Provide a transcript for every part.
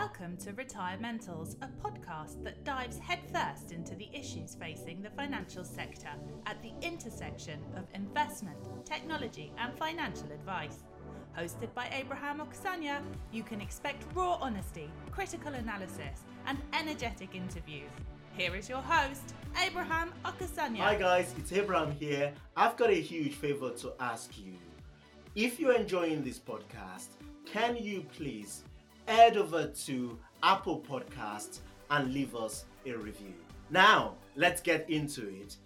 Welcome to Retirementals, a podcast that dives headfirst into the issues facing the financial sector at the intersection of investment, technology, and financial advice. Hosted by Abraham Okusanya, you can expect raw honesty, critical analysis, and energetic interviews. Here is your host, Abraham Okusanya. Hi guys, it's Abraham here. I've got a huge favor to ask you. If you're enjoying this podcast, can you please head over to Apple Podcasts and leave us a review? Now, let's get into it.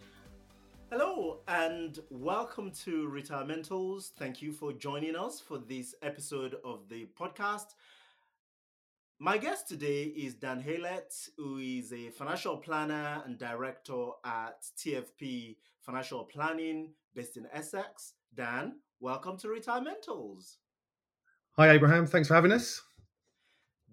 Hello and welcome to Retirementals. Thank you for joining us for this episode of the podcast. My guest today is Dan Haylett, who is a financial planner and director at TFP Financial Planning based in Essex. Dan, welcome to Retirementals. Hi, Abraham. Thanks for having us.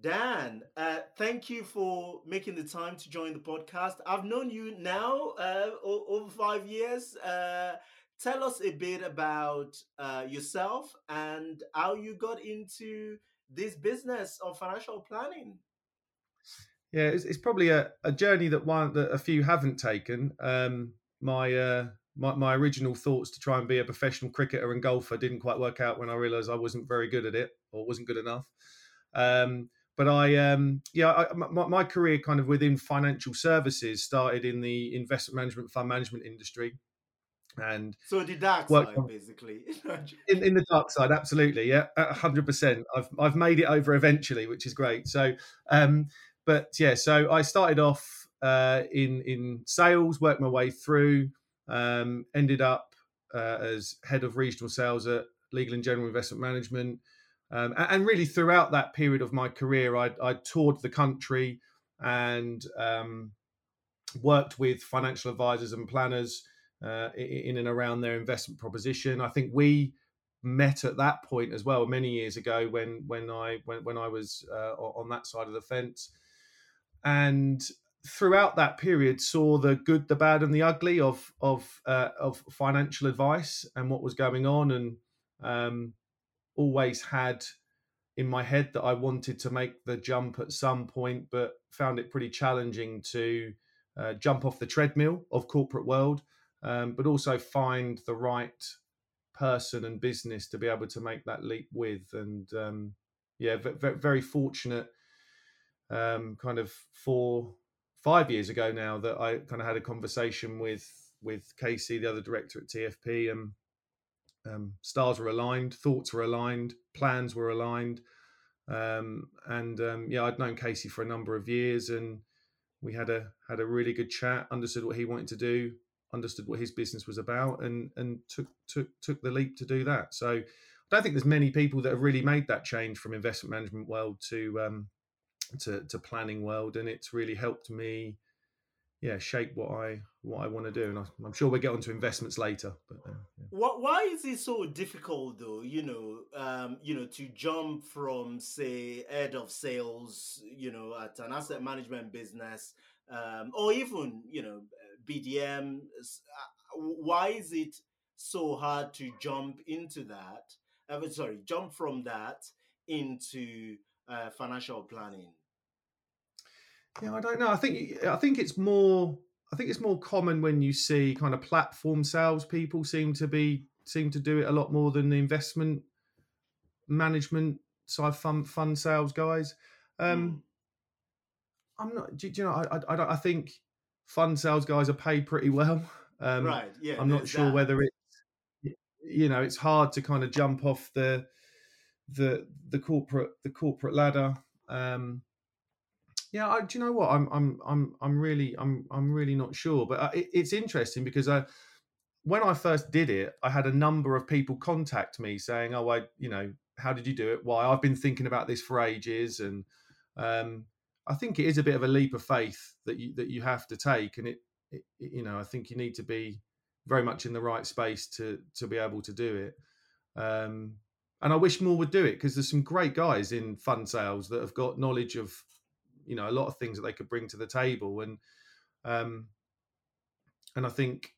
Dan, uh, thank you for making the time to join the podcast. I've known you now uh, over five years. Uh, tell us a bit about uh, yourself and how you got into this business of financial planning. Yeah, it's, it's probably a, a, journey that one that a few haven't taken. Um, my, uh, my my original thoughts to try and be a professional cricketer and golfer didn't quite work out when I realised I wasn't very good at it or wasn't good enough. Um, but I, um, yeah, I, my, my, career kind of within financial services started in the investment management, fund management industry, and so the dark side, on, basically. in, in the dark side, absolutely, yeah, hundred percent. I've I've made it over eventually, which is great. So, um, but yeah, so I started off uh, in in sales, worked my way through, um, ended up uh, as head of regional sales at Legal and General Investment Management. Um, and, really, throughout that period of my career, I, I toured the country and um, worked with financial advisors and planners uh, in and around their investment proposition. I think we met at that point as well many years ago when when I when, when I was uh, on that side of the fence, and throughout that period saw the good, the bad, and the ugly of of uh, of financial advice and what was going on, and um, always had in my head that I wanted to make the jump at some point, but found it pretty challenging to uh, jump off the treadmill of corporate world, um, but also find the right person and business to be able to make that leap with. And um, yeah, v- very fortunate. Um, kind of four, five years ago now that I kind of had a conversation with with Casey, the other director at TFP, and um, stars were aligned, thoughts were aligned, plans were aligned. Um, and um, yeah, I'd known Casey for a number of years, and we had a had a really good chat. Understood what he wanted to do, understood what his business was about, and and took took took the leap to do that. So I don't think there's many people that have really made that change from investment management world to um, to, to planning world, and it's really helped me yeah shape what I what I want to do, and I, am sure we'll get onto investments later. But uh, yeah. what, why is it so difficult, though? You know, um, you know, to jump from say head of sales, you know, at an asset management business, um, or even you know BDM. Uh, why is it so hard to jump into that? Uh, sorry, jump from that into uh, financial planning. Yeah, I don't know. I think I think it's more. I think it's more common when you see kind of platform sales people seem to be seem to do it a lot more than the investment management side fund fund sales guys. Um, mm. I'm not. Do, do you know? I, I, I think fund sales guys are paid pretty well. Um, right. Yeah. I'm not sure that. whether it's you know it's hard to kind of jump off the the the corporate the corporate ladder. Um, yeah, I, do you know what? I'm I'm I'm I'm really I'm I'm really not sure, but uh, it, it's interesting because I when I first did it, I had a number of people contact me saying, "Oh, I you know, how did you do it? Why? I've been thinking about this for ages." And um, I think it is a bit of a leap of faith that you that you have to take, and it, it you know I think you need to be very much in the right space to to be able to do it. Um, and I wish more would do it because there's some great guys in fund sales that have got knowledge of you know a lot of things that they could bring to the table and um and i think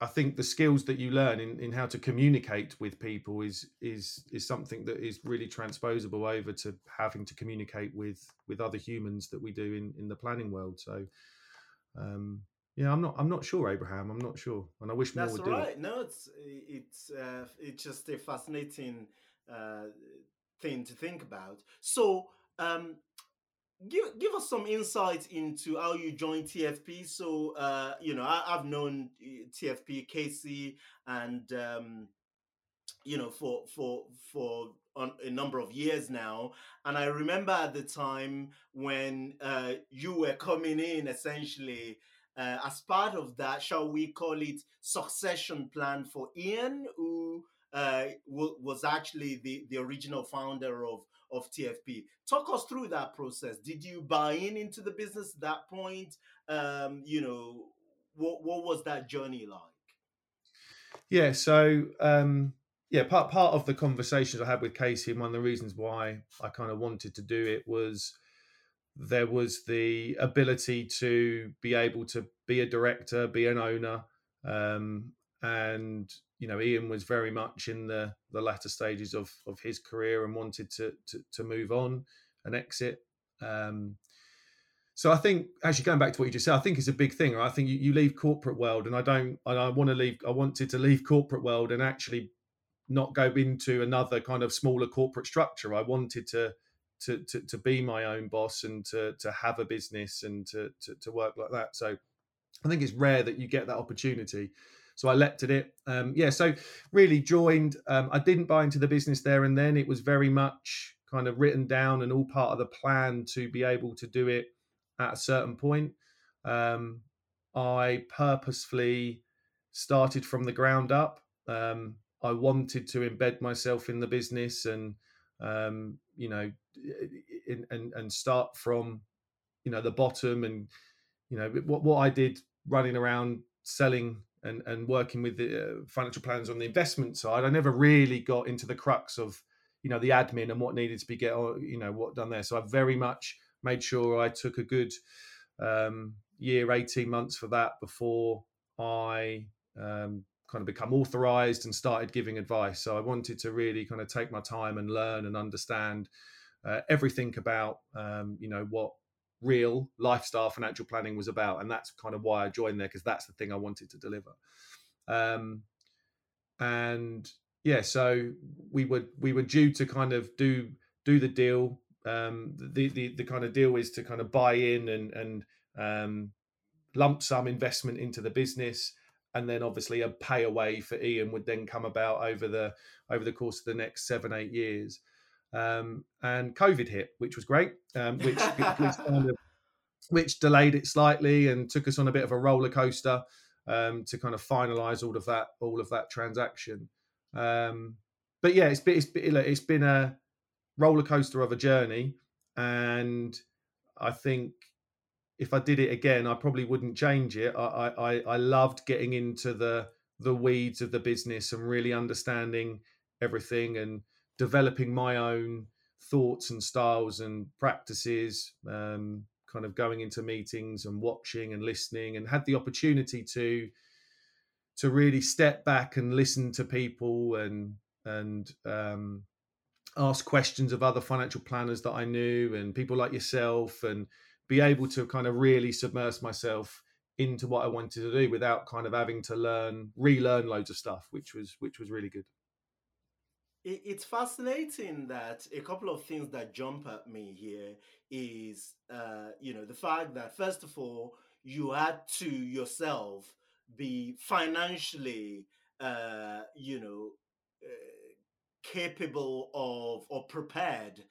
I think the skills that you learn in, in how to communicate with people is is is something that is really transposable over to having to communicate with with other humans that we do in, in the planning world. So um, yeah, I'm not I'm not sure, Abraham. I'm not sure, and I wish That's more would right. do it. No, it's it's uh, it's just a fascinating uh, thing to think about. So um, give give us some insight into how you joined TFP. So uh, you know, I, have known uh, TFP, Casey, and um, you know for for for a number of years now. And I remember at the time when uh, you were coming in, essentially. Uh, as part of that, shall we call it succession plan for Ian, who uh, was actually the, the original founder of of TFP. Talk us through that process. Did you buy in into the business at that point? Um, you know, what what was that journey like? Yeah, so um, yeah, part part of the conversations I had with Casey, and one of the reasons why I kind of wanted to do it was there was the ability to be able to be a director, be an owner, um, and you know Ian was very much in the the latter stages of of his career and wanted to to, to move on and exit. Um, so I think actually going back to what you just said, I think it's a big thing. Right? I think you, you leave corporate world, and I don't, I want to leave. I wanted to leave corporate world and actually not go into another kind of smaller corporate structure. I wanted to to to, to be my own boss and to to have a business and to, to to work like that. So I think it's rare that you get that opportunity. So I leapt at it. Um, yeah, so really joined. Um, I didn't buy into the business there and then. It was very much kind of written down and all part of the plan to be able to do it at a certain point. Um, I purposefully started from the ground up. Um, I wanted to embed myself in the business and um, you know, in, and and start from you know the bottom and you know what what I did running around selling and and working with the uh, financial plans on the investment side, I never really got into the crux of you know the admin and what needed to be get you know what done there. So I very much made sure I took a good um, year, eighteen months for that before I um, kind of become authorized and started giving advice. So I wanted to really kind of take my time and learn and understand uh, everything about um, you know what real lifestyle financial planning was about and that's kind of why i joined there because that's the thing i wanted to deliver. Um, and yeah so we were we were due to kind of do do the deal. Um, the, the the kind of deal is to kind of buy in and and um, lump sum investment into the business and then obviously a pay away for ian would then come about over the over the course of the next seven eight years um, and COVID hit, which was great, um, which, which, kind of, which, delayed it slightly and took us on a bit of a roller coaster um, to kind of finalise all of that all of that transaction. Um, but yeah, it's been, it's been it's been a roller coaster of a journey, and I think if I did it again, I probably wouldn't change it. I I, I loved getting into the the weeds of the business and really understanding everything and developing my own thoughts and styles and practices um, kind of going into meetings and watching and listening and had the opportunity to to really step back and listen to people and and um, ask questions of other financial planners that I knew and people like yourself and be able to kind of really submerge myself into what I wanted to do without kind of having to learn relearn loads of stuff which was which was really good it's fascinating that a couple of things that jump at me here is uh, you know the fact that first of all you had to yourself be financially uh, you know uh, capable of or prepared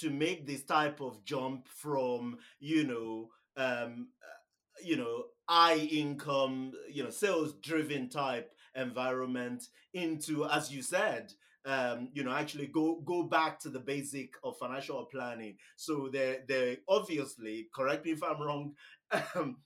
to make this type of jump from you know um, uh, you know high income you know sales driven type environment into as you said um, you know, actually go go back to the basic of financial planning. So they they obviously, correct me if I'm wrong, um,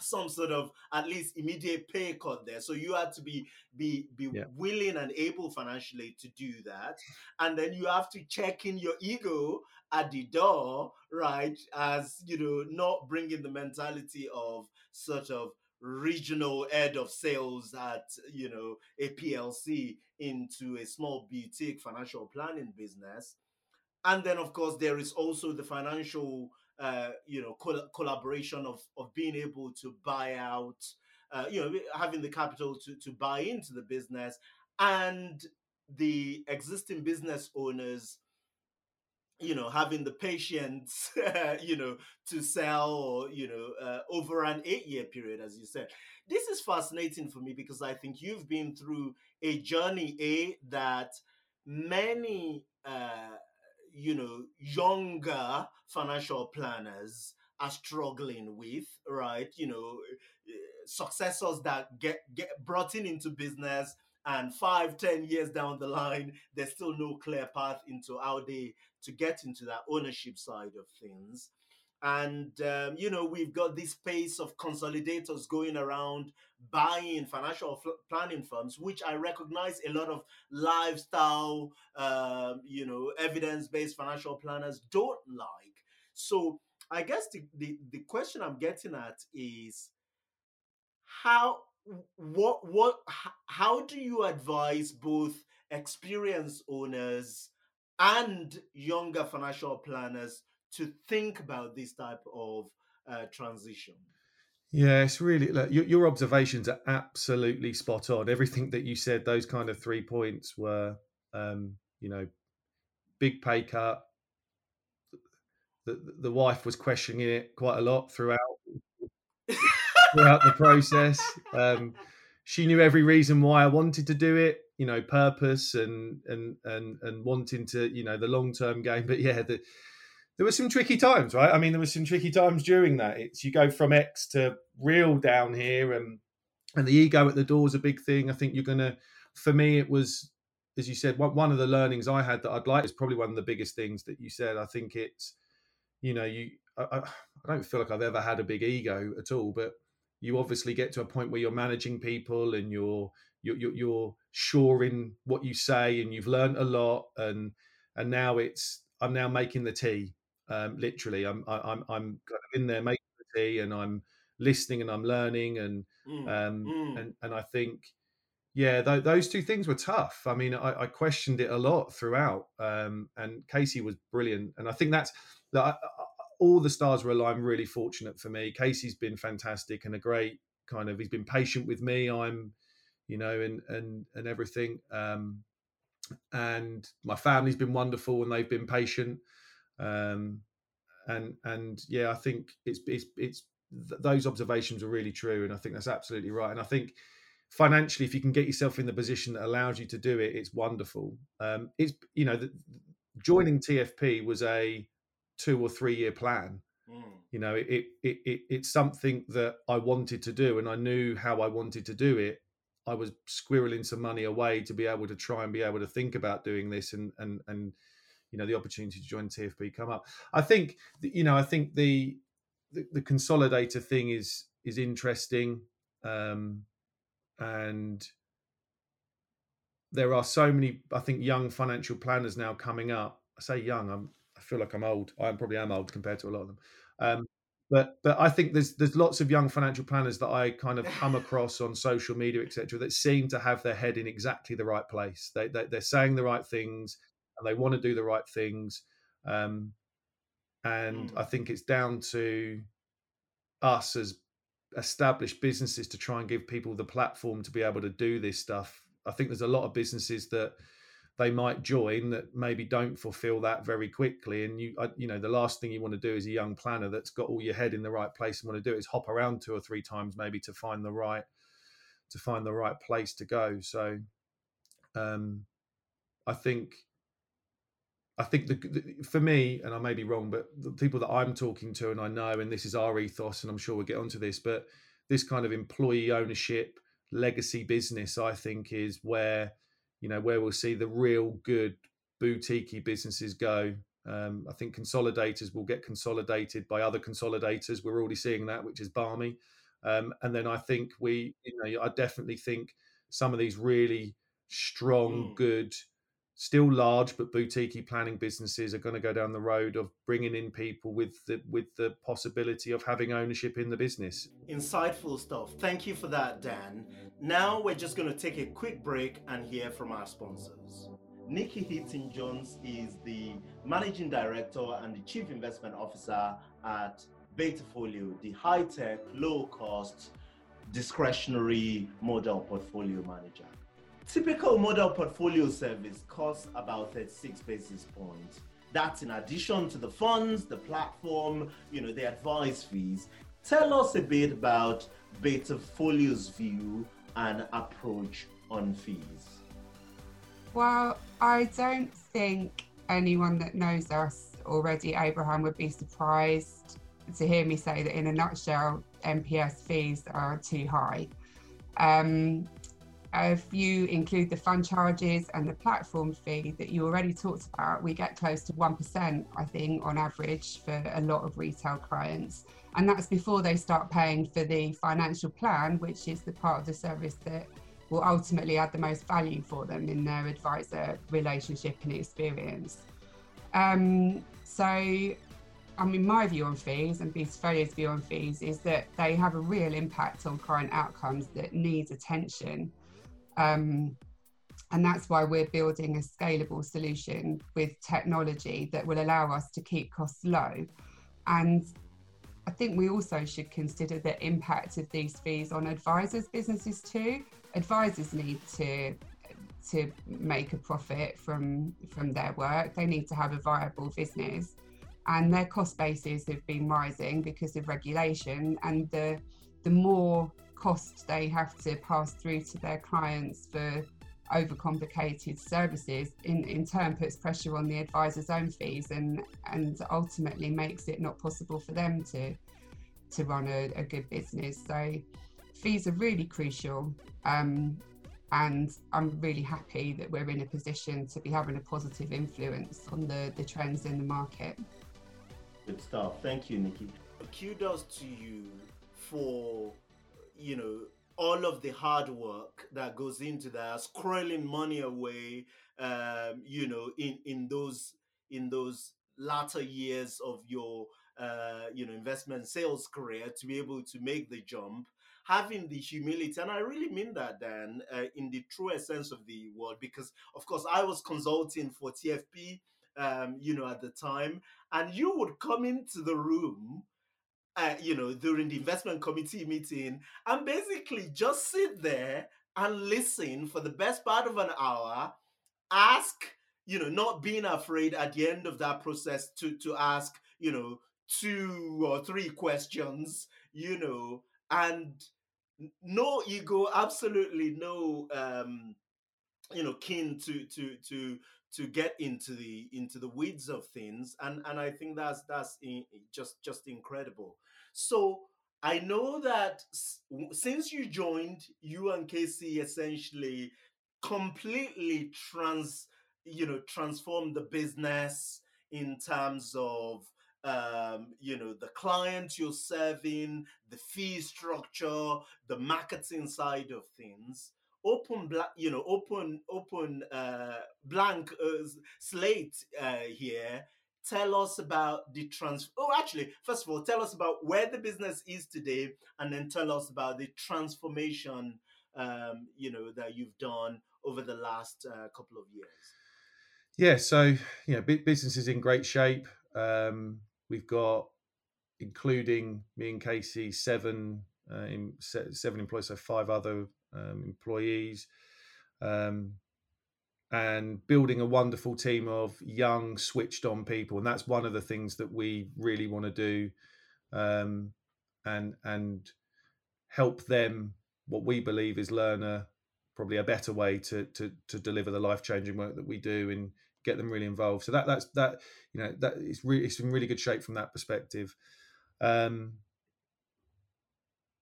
some sort of at least immediate pay cut there. So you had to be be be yeah. willing and able financially to do that, and then you have to check in your ego at the door, right? As you know, not bringing the mentality of sort of regional head of sales at you know a PLC into a small boutique financial planning business, and then of course there is also the financial uh, you know col- collaboration of of being able to buy out uh, you know having the capital to to buy into the business. And the existing business owners you know having the patience you know to sell or you know uh, over an 8 year period as you said. This is fascinating for me because i think you've been through a journey a that many uh, you know younger financial planners are struggling with right? You know eh, successors that get get brought in into business and five ten years down the line there's still no clear path into how they to get into that ownership side of things. And um, you know we've got this space of consolidators going around buying financial planning firms which i recognize a lot of lifestyle um, you know evidence-based financial planners don't like. So i guess the, the, the question i'm getting at is how what what how do you advise both experienced owners and younger financial planners to think about this type of uh, transition. Yeah it's really look, your, your observations are absolutely spot on. Everything that you said those kind of three points were um, you know big pay cut. The, the wife was questioning it quite a lot throughout throughout the process. Um, she knew every reason why I wanted to do it, you know, purpose and and and and wanting to, you know, the long term game. But yeah, the, there were some tricky times, right? I mean, there were some tricky times during that. It's you go from X to real down here, and and the ego at the door is a big thing. I think you're gonna. For me, it was, as you said, one of the learnings I had that I'd like is probably one of the biggest things that you said. I think it's, you know, you. I, I don't feel like I've ever had a big ego at all, but you obviously get to a point where you're managing people and you're you're, you're sure in what you say and you've learned a lot and and now it's I'm now making the tea um, literally I'm I'm I'm kind of in there making the tea and I'm listening and I'm learning and mm, um mm. and and I think yeah th- those two things were tough I mean I, I questioned it a lot throughout um, and Casey was brilliant and I think that's that all the stars were aligned. Really fortunate for me. Casey's been fantastic and a great kind of. He's been patient with me. I'm, you know, and and and everything. Um, and my family's been wonderful and they've been patient. Um, and and yeah, I think it's it's it's th- those observations are really true, and I think that's absolutely right. And I think financially, if you can get yourself in the position that allows you to do it, it's wonderful. Um, it's you know, the, joining TFP was a two or three year plan. Mm. You know, it, it, it it's something that I wanted to do, and I knew how I wanted to do it. I was squirreling some money away to be able to try and be able to think about doing this, and and and you know the opportunity to join TFP come up. I think you know I think the the, the consolidator thing is is interesting, um, and there are so many I think young financial planners now coming up. I say young, I'm I feel like I'm old. I probably am old compared to a lot of them. Um, but but I think there's there's lots of young financial planners that I kind of come across on social media, etc., that seem to have their head in exactly the right place. They, they are saying the right things and they want to do the right things. Um, and mm. I think it's down to us as established businesses to try and give people the platform to be able to do this stuff. I think there's a lot of businesses that they might join that maybe don't fulfill that very quickly. And you, you know, the last thing you want to do as a young planner that's got all your head in the right place and want to do is hop around two or three times maybe to find the right to find the right place to go. So, um, I think I think the, the, for me, and I may be wrong, but the people that I'm talking to and I know, and this is our ethos, and I'm sure we'll get onto this, but this kind of employee ownership legacy business, I think, is where you know where we'll see the real good boutique businesses go. Um, I think consolidators will get consolidated by other consolidators. We're already seeing that, which is barmy. Um, and then I think we, you know, I definitely think some of these really strong, mm. good still large but boutique planning businesses are going to go down the road of bringing in people with the with the possibility of having ownership in the business. Insightful stuff. Thank you for that dan. Now we're just going to take a quick break and hear from our sponsors. Nikki heaton jones is the managing director and the chief investment officer at betafolio the high-tech low-cost discretionary model portfolio manager Typical model portfolio service costs about 36 basis points. That's in addition to the funds, the platform, you know, the advice fees. Tell us a bit about Betafolio's view and approach on fees. Well, I don't think anyone that knows us already, Abraham, would be surprised to hear me say that in a nutshell, MPS fees are too high. Um, if you include the fund charges and the platform fee that you already talked about, we get close to 1%, I think, on average for a lot of retail clients. And that's before they start paying for the financial plan, which is the part of the service that will ultimately add the most value for them in their advisor relationship and experience. Um, so, I mean, my view on fees and Betafolio's view on fees is that they have a real impact on client outcomes that needs attention. Um, and that's why we're building a scalable solution with technology that will allow us to keep costs low. And I think we also should consider the impact of these fees on advisors' businesses too. Advisors need to to make a profit from from their work. They need to have a viable business, and their cost bases have been rising because of regulation. And the the more cost they have to pass through to their clients for overcomplicated services in, in turn puts pressure on the advisor's own fees and and ultimately makes it not possible for them to to run a, a good business so fees are really crucial um, and I'm really happy that we're in a position to be having a positive influence on the, the trends in the market. Good stuff. Thank you, Nikki. Kudos to you for you know all of the hard work that goes into that squirreling money away um, you know in in those in those latter years of your uh, you know investment sales career to be able to make the jump having the humility and i really mean that dan uh, in the truest sense of the word because of course i was consulting for tfp um, you know at the time and you would come into the room uh, you know, during the investment committee meeting and basically just sit there and listen for the best part of an hour, ask, you know, not being afraid at the end of that process to to ask, you know, two or three questions, you know, and no ego, absolutely no um you know keen to to to to get into the into the weeds of things and and i think that's that's in, just just incredible. So i know that since you joined you and casey essentially completely trans you know transformed the business in terms of um, you know the client you're serving the fee structure the marketing side of things open black you know open open uh blank uh, slate uh here. Tell us about the trans oh actually first of all tell us about where the business is today and then tell us about the transformation um you know that you've done over the last uh, couple of years. Yeah so you know business is in great shape. Um we've got including me and casey seven uh, in seven employees so five other um, employees, um, and building a wonderful team of young, switched on people. And that's one of the things that we really want to do, um, and and help them what we believe is learn a probably a better way to to to deliver the life changing work that we do and get them really involved. So that that's that you know that it's really it's in really good shape from that perspective. Um,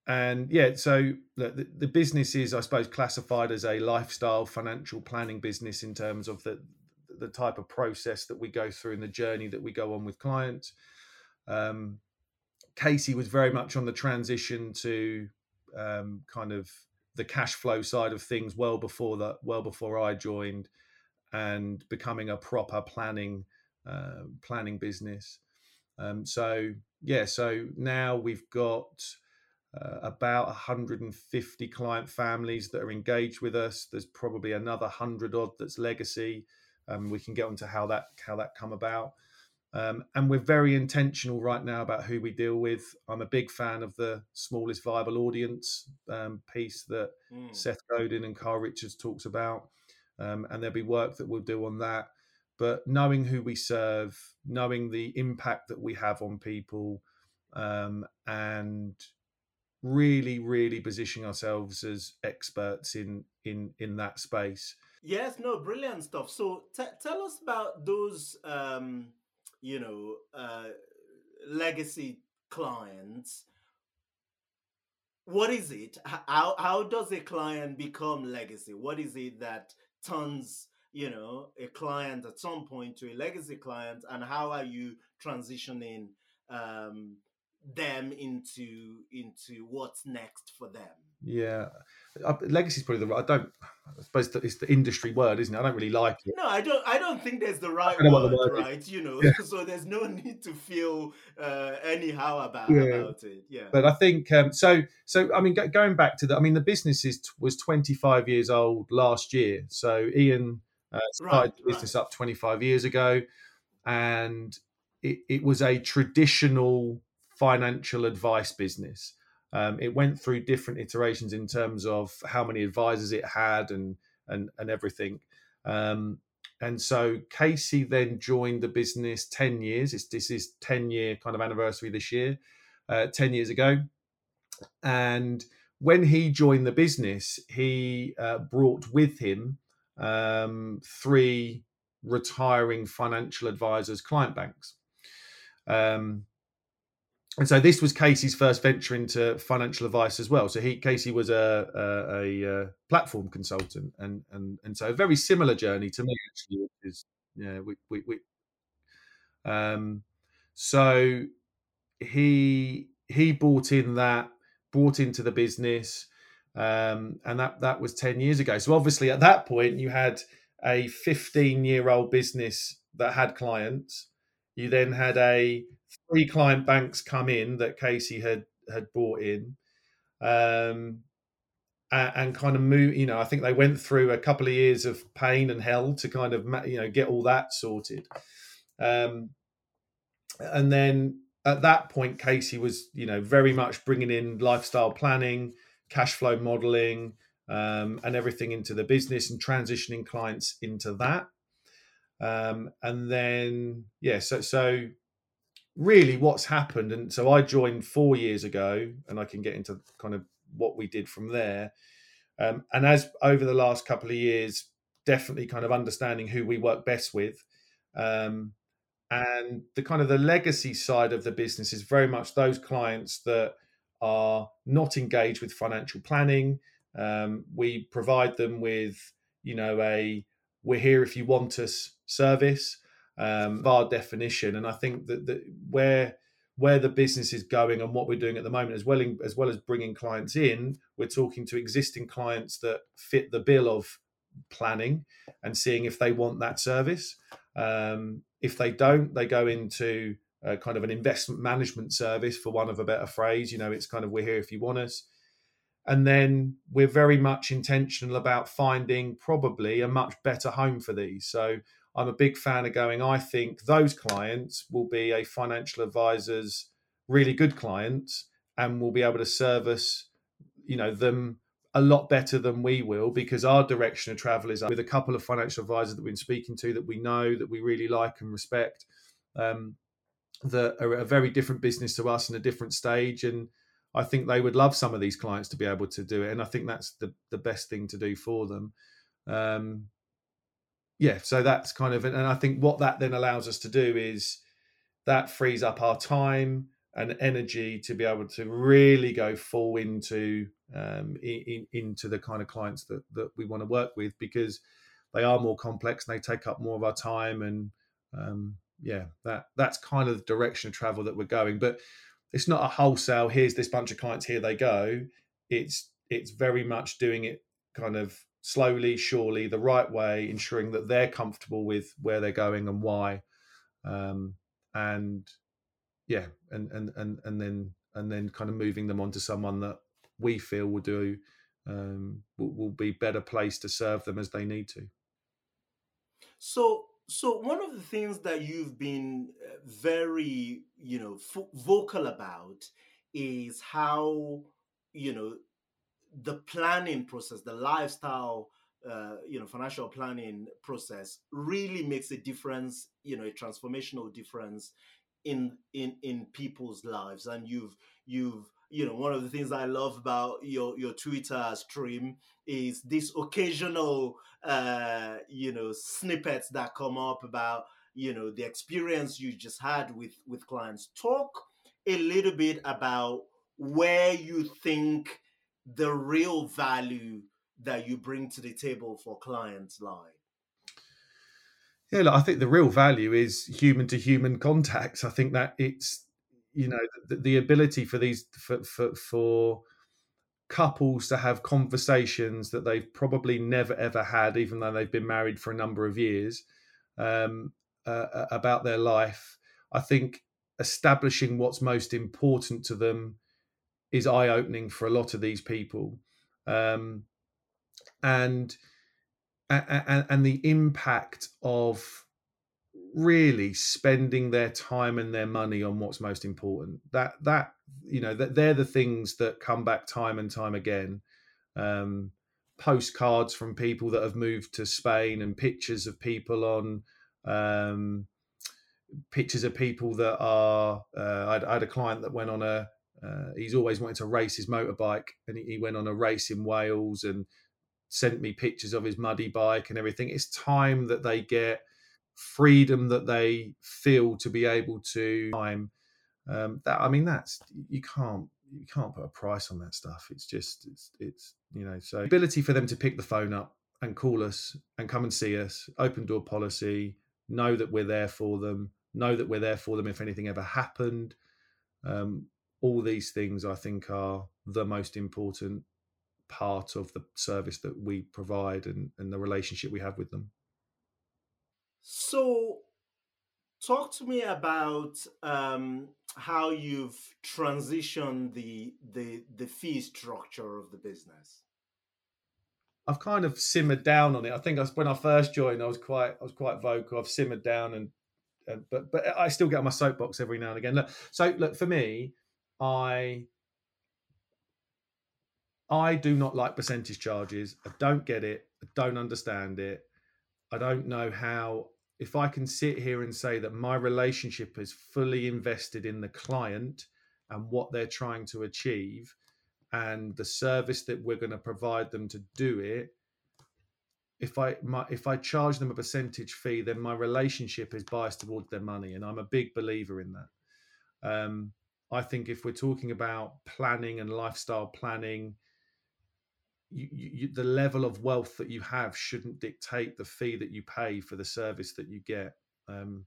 and yeah so the, the business is i suppose classified as a lifestyle financial planning business in terms of the the type of process that we go through and the journey that we go on with clients um, casey was very much on the transition to um, kind of the cash flow side of things well before that well before i joined and becoming a proper planning uh, planning business. Um, so yeah, so now we've got uh, about 150 client families that are engaged with us. There's probably another hundred odd that's legacy. Um, we can get onto how that how that come about. Um, and we're very intentional right now about who we deal with. I'm a big fan of the smallest viable audience um, piece that mm. Seth Godin and Carl Richards talks about, um, and there'll be work that we'll do on that. But knowing who we serve, knowing the impact that we have on people, um, and really, really positioning ourselves as experts in in in that space. Yes, no, brilliant stuff. So t- tell us about those um, you know, uh, legacy clients, what is it? How how does a client become legacy? What is it that turns you know a client at some point to a legacy client, and how are you transitioning um, them into into what's next for them? Yeah, legacy is probably the right. I don't. I suppose it's the industry word, isn't it? I don't really like it. No, I don't. I don't think there's the right word, word right? Is. You know, yeah. so there's no need to feel uh, anyhow about yeah. about it. Yeah. But I think um, so. So I mean, going back to the, I mean, the business is was 25 years old last year. So Ian uh, started right, the business right. up 25 years ago, and it, it was a traditional financial advice business. Um, it went through different iterations in terms of how many advisors it had and and and everything. Um, and so Casey then joined the business ten years. It's, this is ten year kind of anniversary this year, uh, ten years ago. And when he joined the business, he uh, brought with him um, three retiring financial advisors, client banks. Um, and so this was Casey's first venture into financial advice as well. So he Casey was a a, a, a platform consultant, and and and so a very similar journey to me actually. Is yeah, we we, we um, so he he bought in that brought into the business, um, and that that was ten years ago. So obviously at that point you had a fifteen year old business that had clients. You then had a three client banks come in that Casey had had bought in, um, and, and, kind of move. You know, I think they went through a couple of years of pain and hell to kind of you know get all that sorted. Um, and then at that point, Casey was you know very much bringing in lifestyle planning, cash flow modeling, um, and everything into the business and transitioning clients into that. Um, and then yeah, so so really what's happened and so i joined four years ago and i can get into kind of what we did from there. Um, and as over the last couple of years definitely kind of understanding who we work best with um, and the kind of the legacy side of the business is very much those clients that are not engaged with financial planning. Um, we provide them with you know a we're here if you want us service um, our definition. And I think that, that where where the business is going and what we're doing at the moment, as well in, as well as bringing clients in, we're talking to existing clients that fit the bill of planning and seeing if they want that service. Um, if they don't, they go into kind of an investment management service, for one of a better phrase. You know, it's kind of we're here if you want us. And then we're very much intentional about finding probably a much better home for these. So I'm a big fan of going, I think those clients will be a financial advisor's really good clients and will be able to service, you know, them a lot better than we will because our direction of travel is with a couple of financial advisors that we've been speaking to that we know that we really like and respect um, that are a very different business to us in a different stage and I think they would love some of these clients to be able to do it and I think that's the the best thing to do for them. Um, yeah, so that's kind of, and I think what that then allows us to do is that frees up our time and energy to be able to really go full into um, in, into the kind of clients that that we want to work with because they are more complex and they take up more of our time and um, yeah, that that's kind of the direction of travel that we're going. But it's not a wholesale. Here's this bunch of clients. Here they go. It's it's very much doing it kind of slowly, surely, the right way, ensuring that they're comfortable with where they're going and why. Um, and yeah, and, and and and then and then kind of moving them on to someone that we feel will do um, will, will be better placed to serve them as they need to. So, so one of the things that you've been uh, very, you know, f- vocal about is how, you know, the planning process, the lifestyle, uh, you know, financial planning process really makes a difference, you know, a transformational difference in in in people's lives. And you've you've you know one of the things I love about your your Twitter stream is this occasional uh, you know snippets that come up about you know the experience you just had with with clients. Talk a little bit about where you think the real value that you bring to the table for clients lie. Yeah, look, I think the real value is human to human contacts. I think that it's you know the, the ability for these for, for, for couples to have conversations that they've probably never ever had, even though they've been married for a number of years, um, uh, about their life. I think establishing what's most important to them is eye opening for a lot of these people, um, and, and and the impact of really spending their time and their money on what's most important. That that you know that they're the things that come back time and time again. Um, postcards from people that have moved to spain and pictures of people on um, pictures of people that are uh, I, I, had, a client that went on a uh, he's always wanted to race his motorbike and he, he went on a race in wales and sent me pictures of his muddy bike and everything. It's time that they get freedom that they feel to be able to time. Um, that i mean that's you can't you can't put a price on that stuff. It's just it's it's you know so ability for them to pick the phone up and call us and come and see us open door policy know that we're there for them know that we're there for them if anything ever happened. Um, all these things i think are the most important part of the service that we provide and, and the relationship we have with them so, talk to me about um, how you've transitioned the the the fee structure of the business. I've kind of simmered down on it. I think I when I first joined, I was quite I was quite vocal. I've simmered down and, and but but I still get on my soapbox every now and again. Look, so look for me, I I do not like percentage charges. I don't get it. I don't understand it. I don't know how if I can sit here and say that my relationship is fully invested in the client and what they're trying to achieve and the service that we're going to provide them to do it if i my, if i charge them a percentage fee then my relationship is biased towards their money and i'm a big believer in that um, i think if we're talking about planning and lifestyle planning you, you, the level of wealth that you have shouldn't dictate the fee that you pay for the service that you get. Um,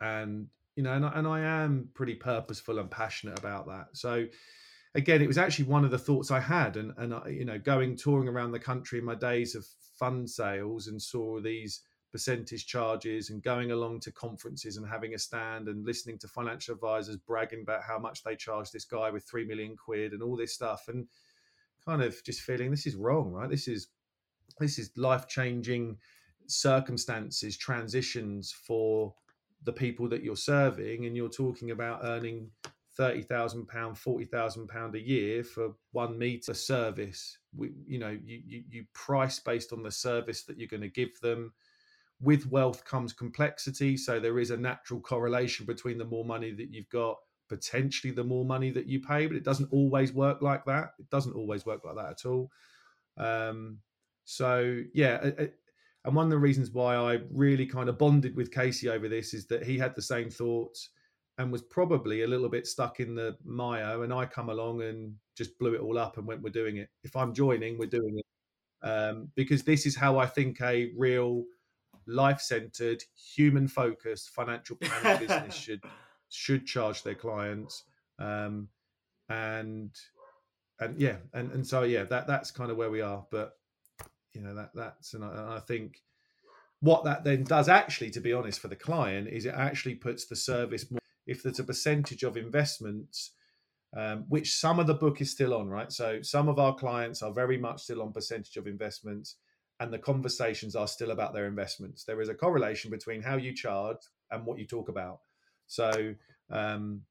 and you know, and, I, and I am pretty purposeful and passionate about that. So again, it was actually one of the thoughts I had, and and I, you know, going touring around the country in my days of fund sales and saw these percentage charges and going along to conferences and having a stand and listening to financial advisors bragging about how much they charge this guy with three million quid and all this stuff and kind of just feeling this is wrong, right? This is this is life changing circumstances, transitions for the people that you're serving, and you're talking about earning thirty thousand pound, forty thousand pound a year for one meter service. We, you know, you, you you price based on the service that you're going to give them. With wealth comes complexity, so there is a natural correlation between the more money that you've got potentially the more money that you pay, but it doesn't always work like that. It doesn't always work like that at all. Um, so yeah, it, it, and one of the reasons why I really kind of bonded with Casey over this is that he had the same thoughts and was probably a little bit stuck in the mire, and I come along and just blew it all up and went, "We're doing it. If I'm joining, we're doing it." Um, because this is how I think a real life-centered, human-focused financial planning business should should charge their clients um, and and yeah and and so yeah that that's kind of where we are but you know that that's and I, and I think what that then does actually to be honest for the client is it actually puts the service more if there's a percentage of investments um, which some of the book is still on right? So some of our clients are very much still on percentage of investments and the conversations are still about their investments. There is a correlation between how you charge and what you talk about. So um,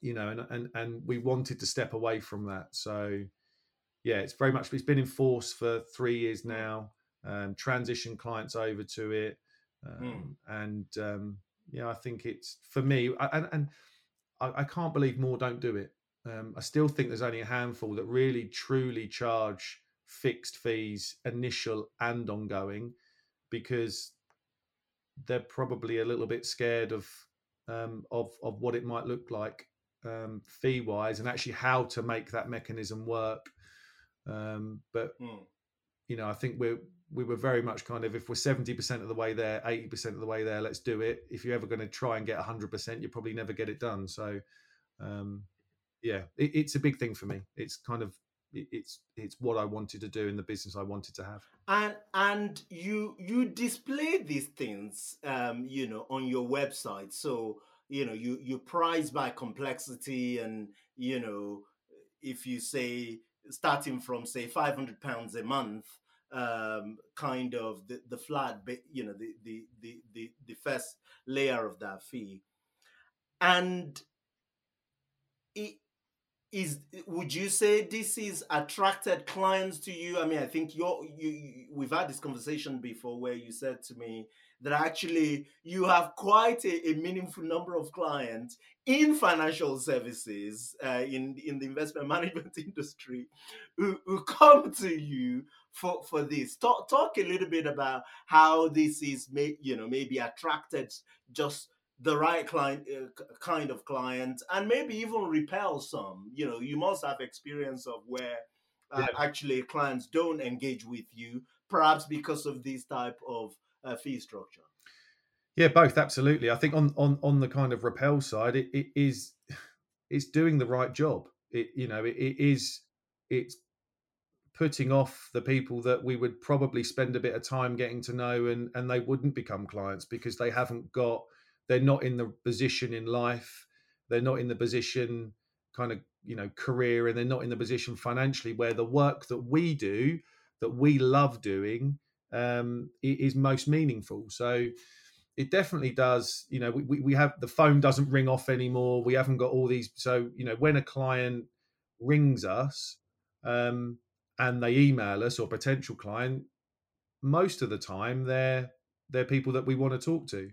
you know and, and and we wanted to step away from that. So yeah it's very much it's been in force for three years now. Um, transition clients over to it, um, mm. and um, yeah, I think it's for me, and, and I, I, can't believe more don't do it. Um, I still think there's only a handful that really truly charge fixed fees, initial and ongoing, because they're probably a little bit scared of um, of of what it might look like um, fee wise, and actually how to make that mechanism work. Um, but mm. you know, I think we're we were very much kind of if we're 70% of the way there 80% of the way there let's do it if you're ever going to try and get 100% you probably never get it done so um, yeah it, it's a big thing for me it's kind of it's it's what i wanted to do in the business i wanted to have and and you you display these things um you know on your website so you know you you prize by complexity and you know if you say starting from say 500 pounds a month um, kind of the, the flat, you know, the, the, the, the, the first layer of that fee. And it is, would you say this is attracted clients to you? I mean, I think you're, you, you we've had this conversation before where you said to me that actually you have quite a, a meaningful number of clients in financial services, uh, in, in the investment management industry who, who come to you for for this. Talk talk a little bit about how this is, may, you know, maybe attracted just the right client uh, kind of client, and maybe even repel some. You know, you must have experience of where uh, yeah. actually clients don't engage with you, perhaps because of this type of uh, fee structure. Yeah, both absolutely. I think on on on the kind of repel side, it, it is it's doing the right job. It you know it, it is it's putting off the people that we would probably spend a bit of time getting to know and and they wouldn't become clients because they haven't got they're not in the position in life they're not in the position kind of you know career and they're not in the position financially where the work that we do that we love doing um, is most meaningful. So it definitely does you know we, we have the phone doesn't ring off anymore we haven't got all these so you know when a client rings us um, and they email us or potential client, most of the time they're they're people that we want to talk to,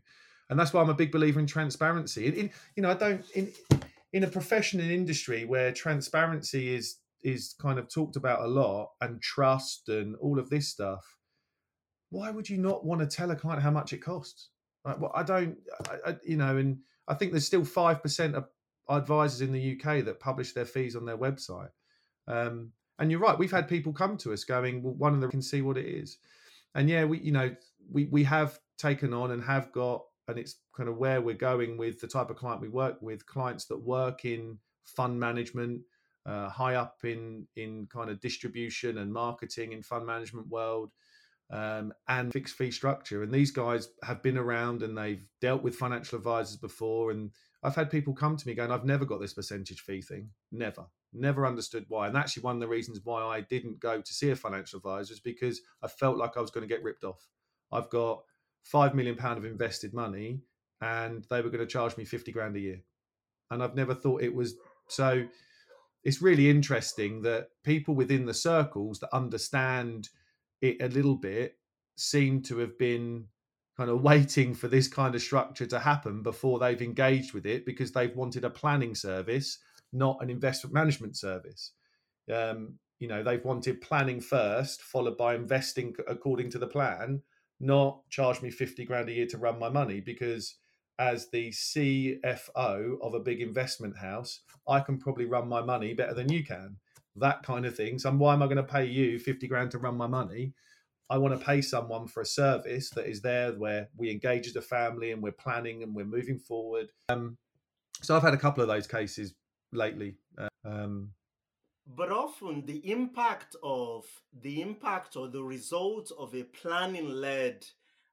and that's why I'm a big believer in transparency. In, in you know, I don't in in a profession and industry where transparency is is kind of talked about a lot and trust and all of this stuff. Why would you not want to tell a client how much it costs? Like, well, I don't, I, I, you know, and I think there's still five percent of advisors in the UK that publish their fees on their website. Um, and you're right, we've had people come to us going, well, one of them can see what it is. And yeah, we, you know, we, we have taken on and have got, and it's kind of where we're going with the type of client we work with, clients that work in fund management, uh, high up in in kind of distribution and marketing in fund management world, um, and fixed fee structure. And these guys have been around and they've dealt with financial advisors before. And I've had people come to me going, I've never got this percentage fee thing. Never. Never understood why. And actually, one of the reasons why I didn't go to see a financial advisor is because I felt like I was going to get ripped off. I've got five million pound of invested money, and they were going to charge me fifty grand a year. And I've never thought it was so. It's really interesting that people within the circles that understand it a little bit seem to have been kind of waiting for this kind of structure to happen before they've engaged with it because they've wanted a planning service not an investment management service. Um, you know, they've wanted planning first, followed by investing according to the plan, not charge me 50 grand a year to run my money because as the CFO of a big investment house, I can probably run my money better than you can. That kind of thing. So why am I going to pay you 50 grand to run my money? I want to pay someone for a service that is there where we engage as a family and we're planning and we're moving forward. Um, so I've had a couple of those cases lately. Um, but often the impact of the impact or the result of a planning led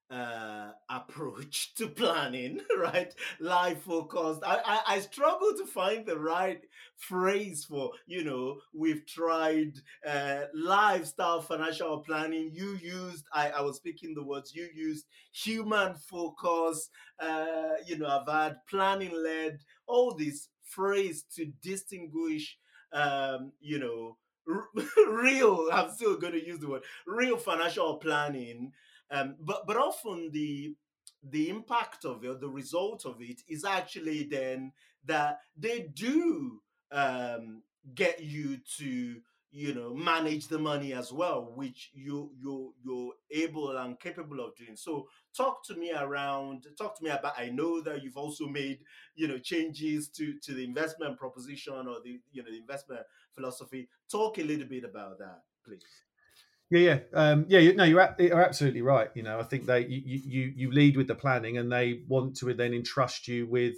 uh, approach to planning, right? Life focused. I, I, I struggle to find the right phrase for, you know, we've tried uh, lifestyle financial planning. You used, I, I was speaking the words, you used human focus. Uh, you know, I've had planning led, all these phrase to distinguish, um, you know, real, I'm still going to use the word, real financial planning um, but but often the the impact of it, the result of it, is actually then that they do um, get you to you know manage the money as well, which you you you're able and capable of doing. So talk to me around. Talk to me about. I know that you've also made you know changes to to the investment proposition or the you know the investment philosophy. Talk a little bit about that, please. Yeah, yeah, um, yeah. You, no, you're, you're absolutely right. You know, I think they you, you you lead with the planning, and they want to then entrust you with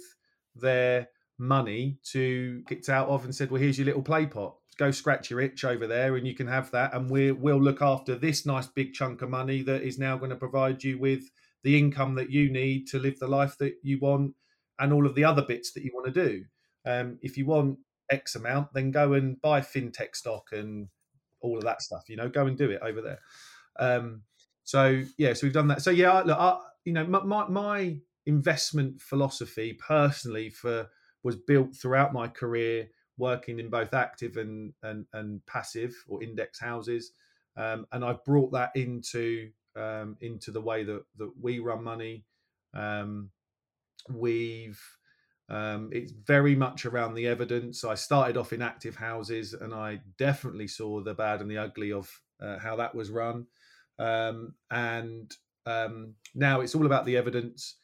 their money to get out of, and said, "Well, here's your little play pot. Go scratch your itch over there, and you can have that, and we we'll look after this nice big chunk of money that is now going to provide you with the income that you need to live the life that you want, and all of the other bits that you want to do. Um, if you want X amount, then go and buy fintech stock and all of that stuff. You know, go and do it over there. Um, so yeah, so we've done that. So yeah, look, I, you know, my, my investment philosophy personally for was built throughout my career working in both active and and, and passive or index houses, um, and I've brought that into um, into the way that that we run money. Um, we've um, it's very much around the evidence. I started off in active houses, and I definitely saw the bad and the ugly of uh, how that was run. Um, and um, now it's all about the evidence.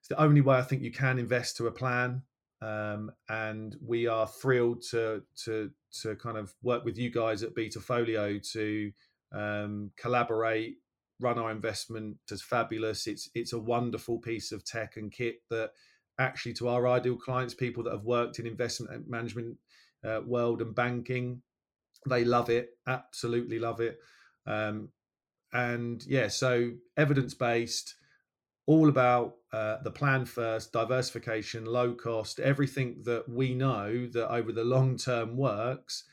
It's the only way I think you can invest to a plan. Um, and we are thrilled to to to kind of work with you guys at Betafolio to um, collaborate, run our investment as fabulous. It's it's a wonderful piece of tech and kit that actually to our ideal clients, people that have worked in investment management uh, world and banking. They love it, absolutely love it. Um, and yeah, so evidence based, all about uh, the plan first, diversification, low cost, everything that we know that over the long term works.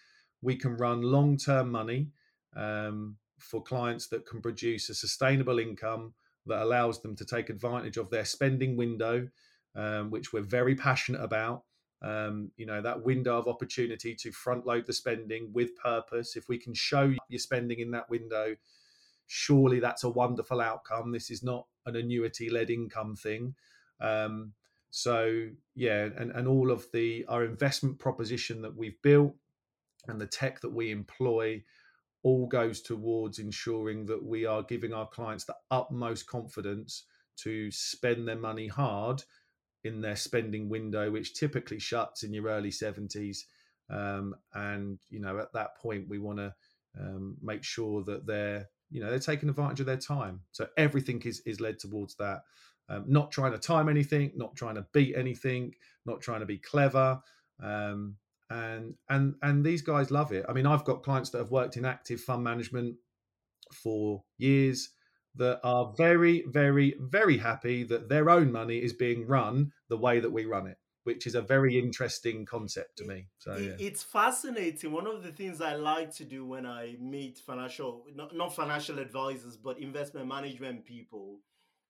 We can run long term money um, for clients that can produce a sustainable income that allows them to take advantage of their spending window um, which we're very passionate about. Um, you know, that window of opportunity to front load the spending with purpose. If we can show your spending in that window, surely that's a wonderful outcome. This is not an annuity led income thing. Um, so yeah, and, and all of the our investment proposition that we've built and the tech that we employ all goes towards ensuring that we are giving our clients the utmost confidence to spend their money hard in their spending window, which typically shuts in your early 70s. Um, and, you know, at that point, we want to um, make sure that they're, you know, they're taking advantage of their time. So everything is, is led towards that. Um, not trying to time anything, not trying to beat anything, not trying to be clever. Um, and and and these guys love it. I mean, I've got clients that have worked in active fund management for years that are very, very, very happy that their own money is being run the way that we run it, which is a very interesting concept to me. So yeah. it's fascinating. One of the things I like to do when I meet financial, not, not financial advisors, but investment management people,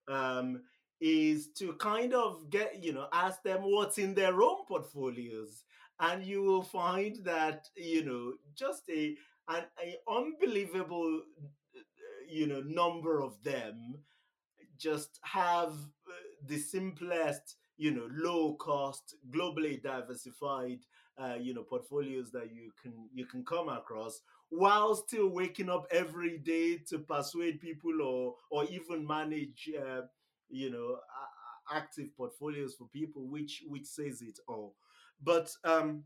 um, is to kind of get, you know, ask them what's in their own portfolios. And you will find that, you know, just a an, a unbelievable you know number of them just have uh, the simplest you know low cost globally diversified uh, you know portfolios that you can you can come across while still waking up every day to persuade people or or even manage uh, you know active portfolios for people which which says it all. But um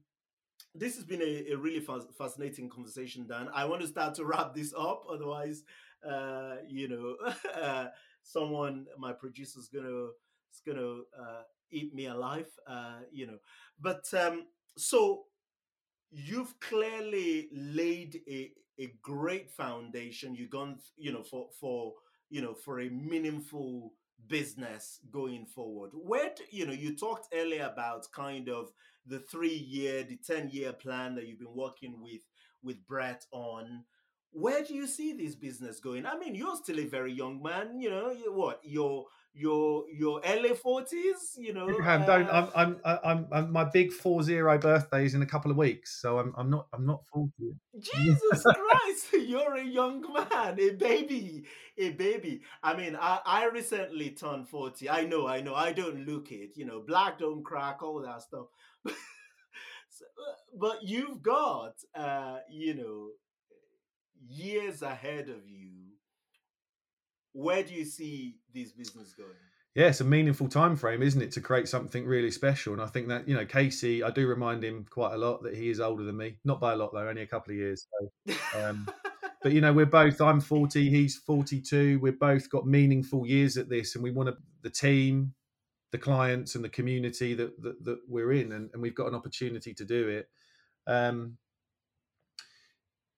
this has been a, a really fascinating conversation dan. I want to start to wrap this up otherwise uh, you know, uh, someone, my producer's gonna is gonna uh, eat me alive, uh, you know. But um, so you've clearly laid a, a great foundation. You've gone, you know, for for you know for a meaningful business going forward. Where do, you know you talked earlier about kind of the three year, the ten year plan that you've been working with with Brett on. Where do you see this business going? I mean, you're still a very young man. You know, you, what your your your early forties. You know, Abraham, don't. I'm, I'm, I'm, I'm, my big four zero birthday is in a couple of weeks, so I'm, I'm not, I'm not forty. Jesus Christ, you're a young man, a baby, a baby. I mean, I, I recently turned 40. I know, I know, I don't look it, you know, black don't crack, all that stuff. So, uh, but you've got, uh, you know, years ahead of you. Where do you see these business going? Yeah, it's a meaningful time frame, isn't it, to create something really special? And I think that you know, Casey, I do remind him quite a lot that he is older than me, not by a lot though, only a couple of years. So, um, but you know, we're both. I'm 40, he's 42. We've both got meaningful years at this, and we want to the team, the clients, and the community that that, that we're in, and, and we've got an opportunity to do it. Um,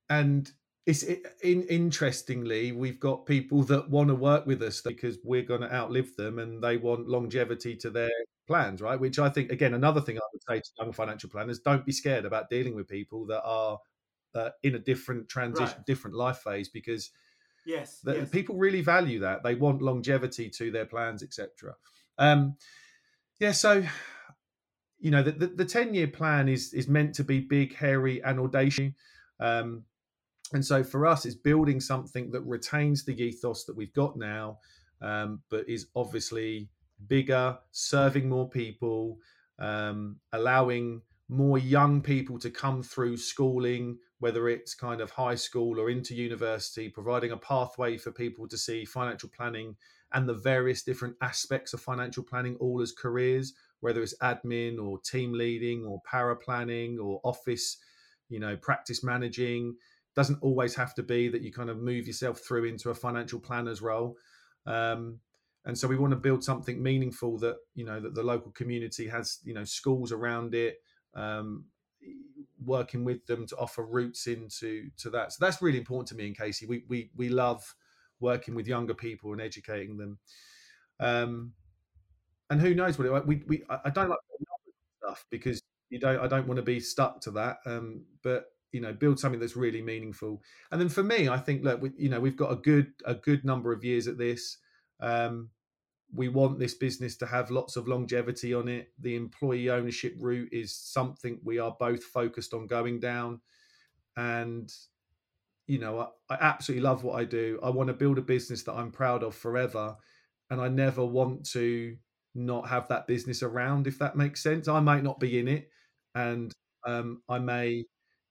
and it's it, in, interestingly we've got people that want to work with us because we're going to outlive them and they want longevity to their plans right which i think again another thing i would say to young financial planners don't be scared about dealing with people that are uh, in a different transition Right. different life phase because Yes, the, yes. people really value that they want longevity to their plans etc um yeah so you know the, the, the 10 year plan is is meant to be big hairy and audacious um and so for us it's building something that retains the ethos that we've got now um, but is obviously bigger serving more people um, allowing more young people to come through schooling whether it's kind of high school or into university providing a pathway for people to see financial planning and the various different aspects of financial planning all as careers whether it's admin or team leading or para planning or office you know practice managing doesn't always have to be that you kind of move yourself through into a financial planner's role. Um, and so we want to build something meaningful that you know that the local community has you know schools around it um, working with them to offer routes into to that. So that's really important to me and casey. We we, we love working with younger people and educating them. Um, and who knows what it we, we I don't like stuff because you don't I don't want to be stuck to that um, but you know build something that's really meaningful. And then for me i think look we, you know we've got a good a good number of years at this. Um, we want this business to have lots of longevity on it. The employee ownership route is something we are both focused on going down. And you know I, I absolutely love what i do. I want to build a business that i'm proud of forever. And i never want to not have that business around if that makes sense. I might not be in it. And um, i may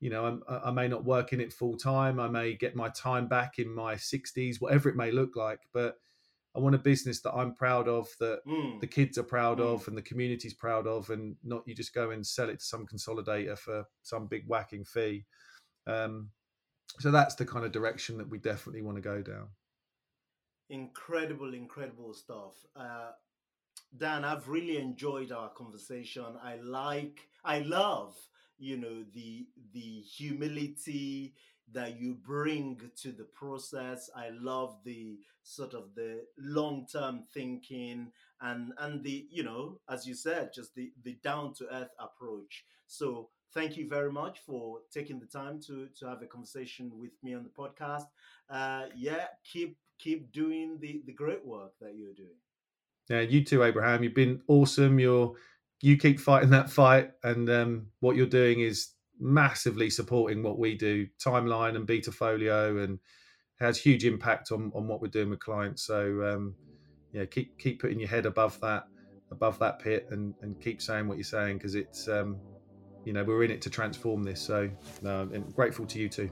you know I'm, i may not work in it full time i may get my time back in my 60s whatever it may look like but i want a business that i'm proud of that Mm. the kids are proud Mm. of and the community's proud of and not you just go and sell it to some consolidator for some big whacking fee um, so that's the kind of direction that we definitely want to go down incredible incredible stuff uh dan i've really enjoyed our conversation i like i love you know the the humility that you bring to the process. I love the sort of the long-term thinking and and the you know as you said just the the down to earth approach. So thank you very much for taking the time to to have a conversation with me on the podcast. Uh yeah keep keep doing the the great work that you're doing. Yeah you too abraham. You've been awesome. You're you keep fighting that fight and um, what you're doing is massively supporting what we do timeline and Betafolio and has huge impact on, on what we're doing with clients. So um, yeah keep keep putting your head above that above that pit and, and keep saying what you're saying because it's um, you know we're in it to transform this. So i'm grateful to you too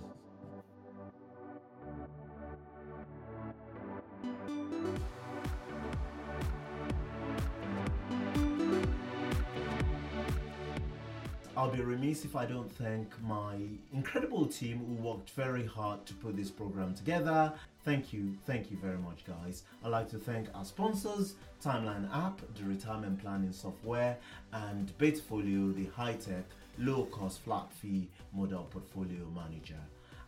be remiss if I don't thank my incredible team who worked very hard to put this program together. Thank you, thank you very much, guys. I'd like to thank our sponsors Timeline App, the retirement planning software, and Betafolio, the high tech low cost flat fee model portfolio manager.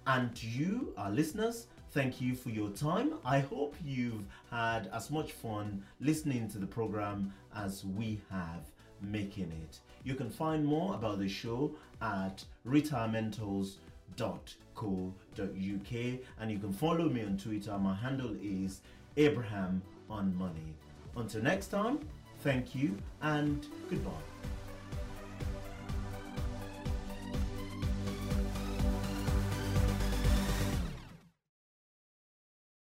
And you, our listeners, thank you for your time. I hope you've had as much fun listening to the program as we have making it. You can find more about the show at retirementals.co.uk and you can follow me on Twitter. My handle is Abraham on Money. Until next time, thank you and goodbye.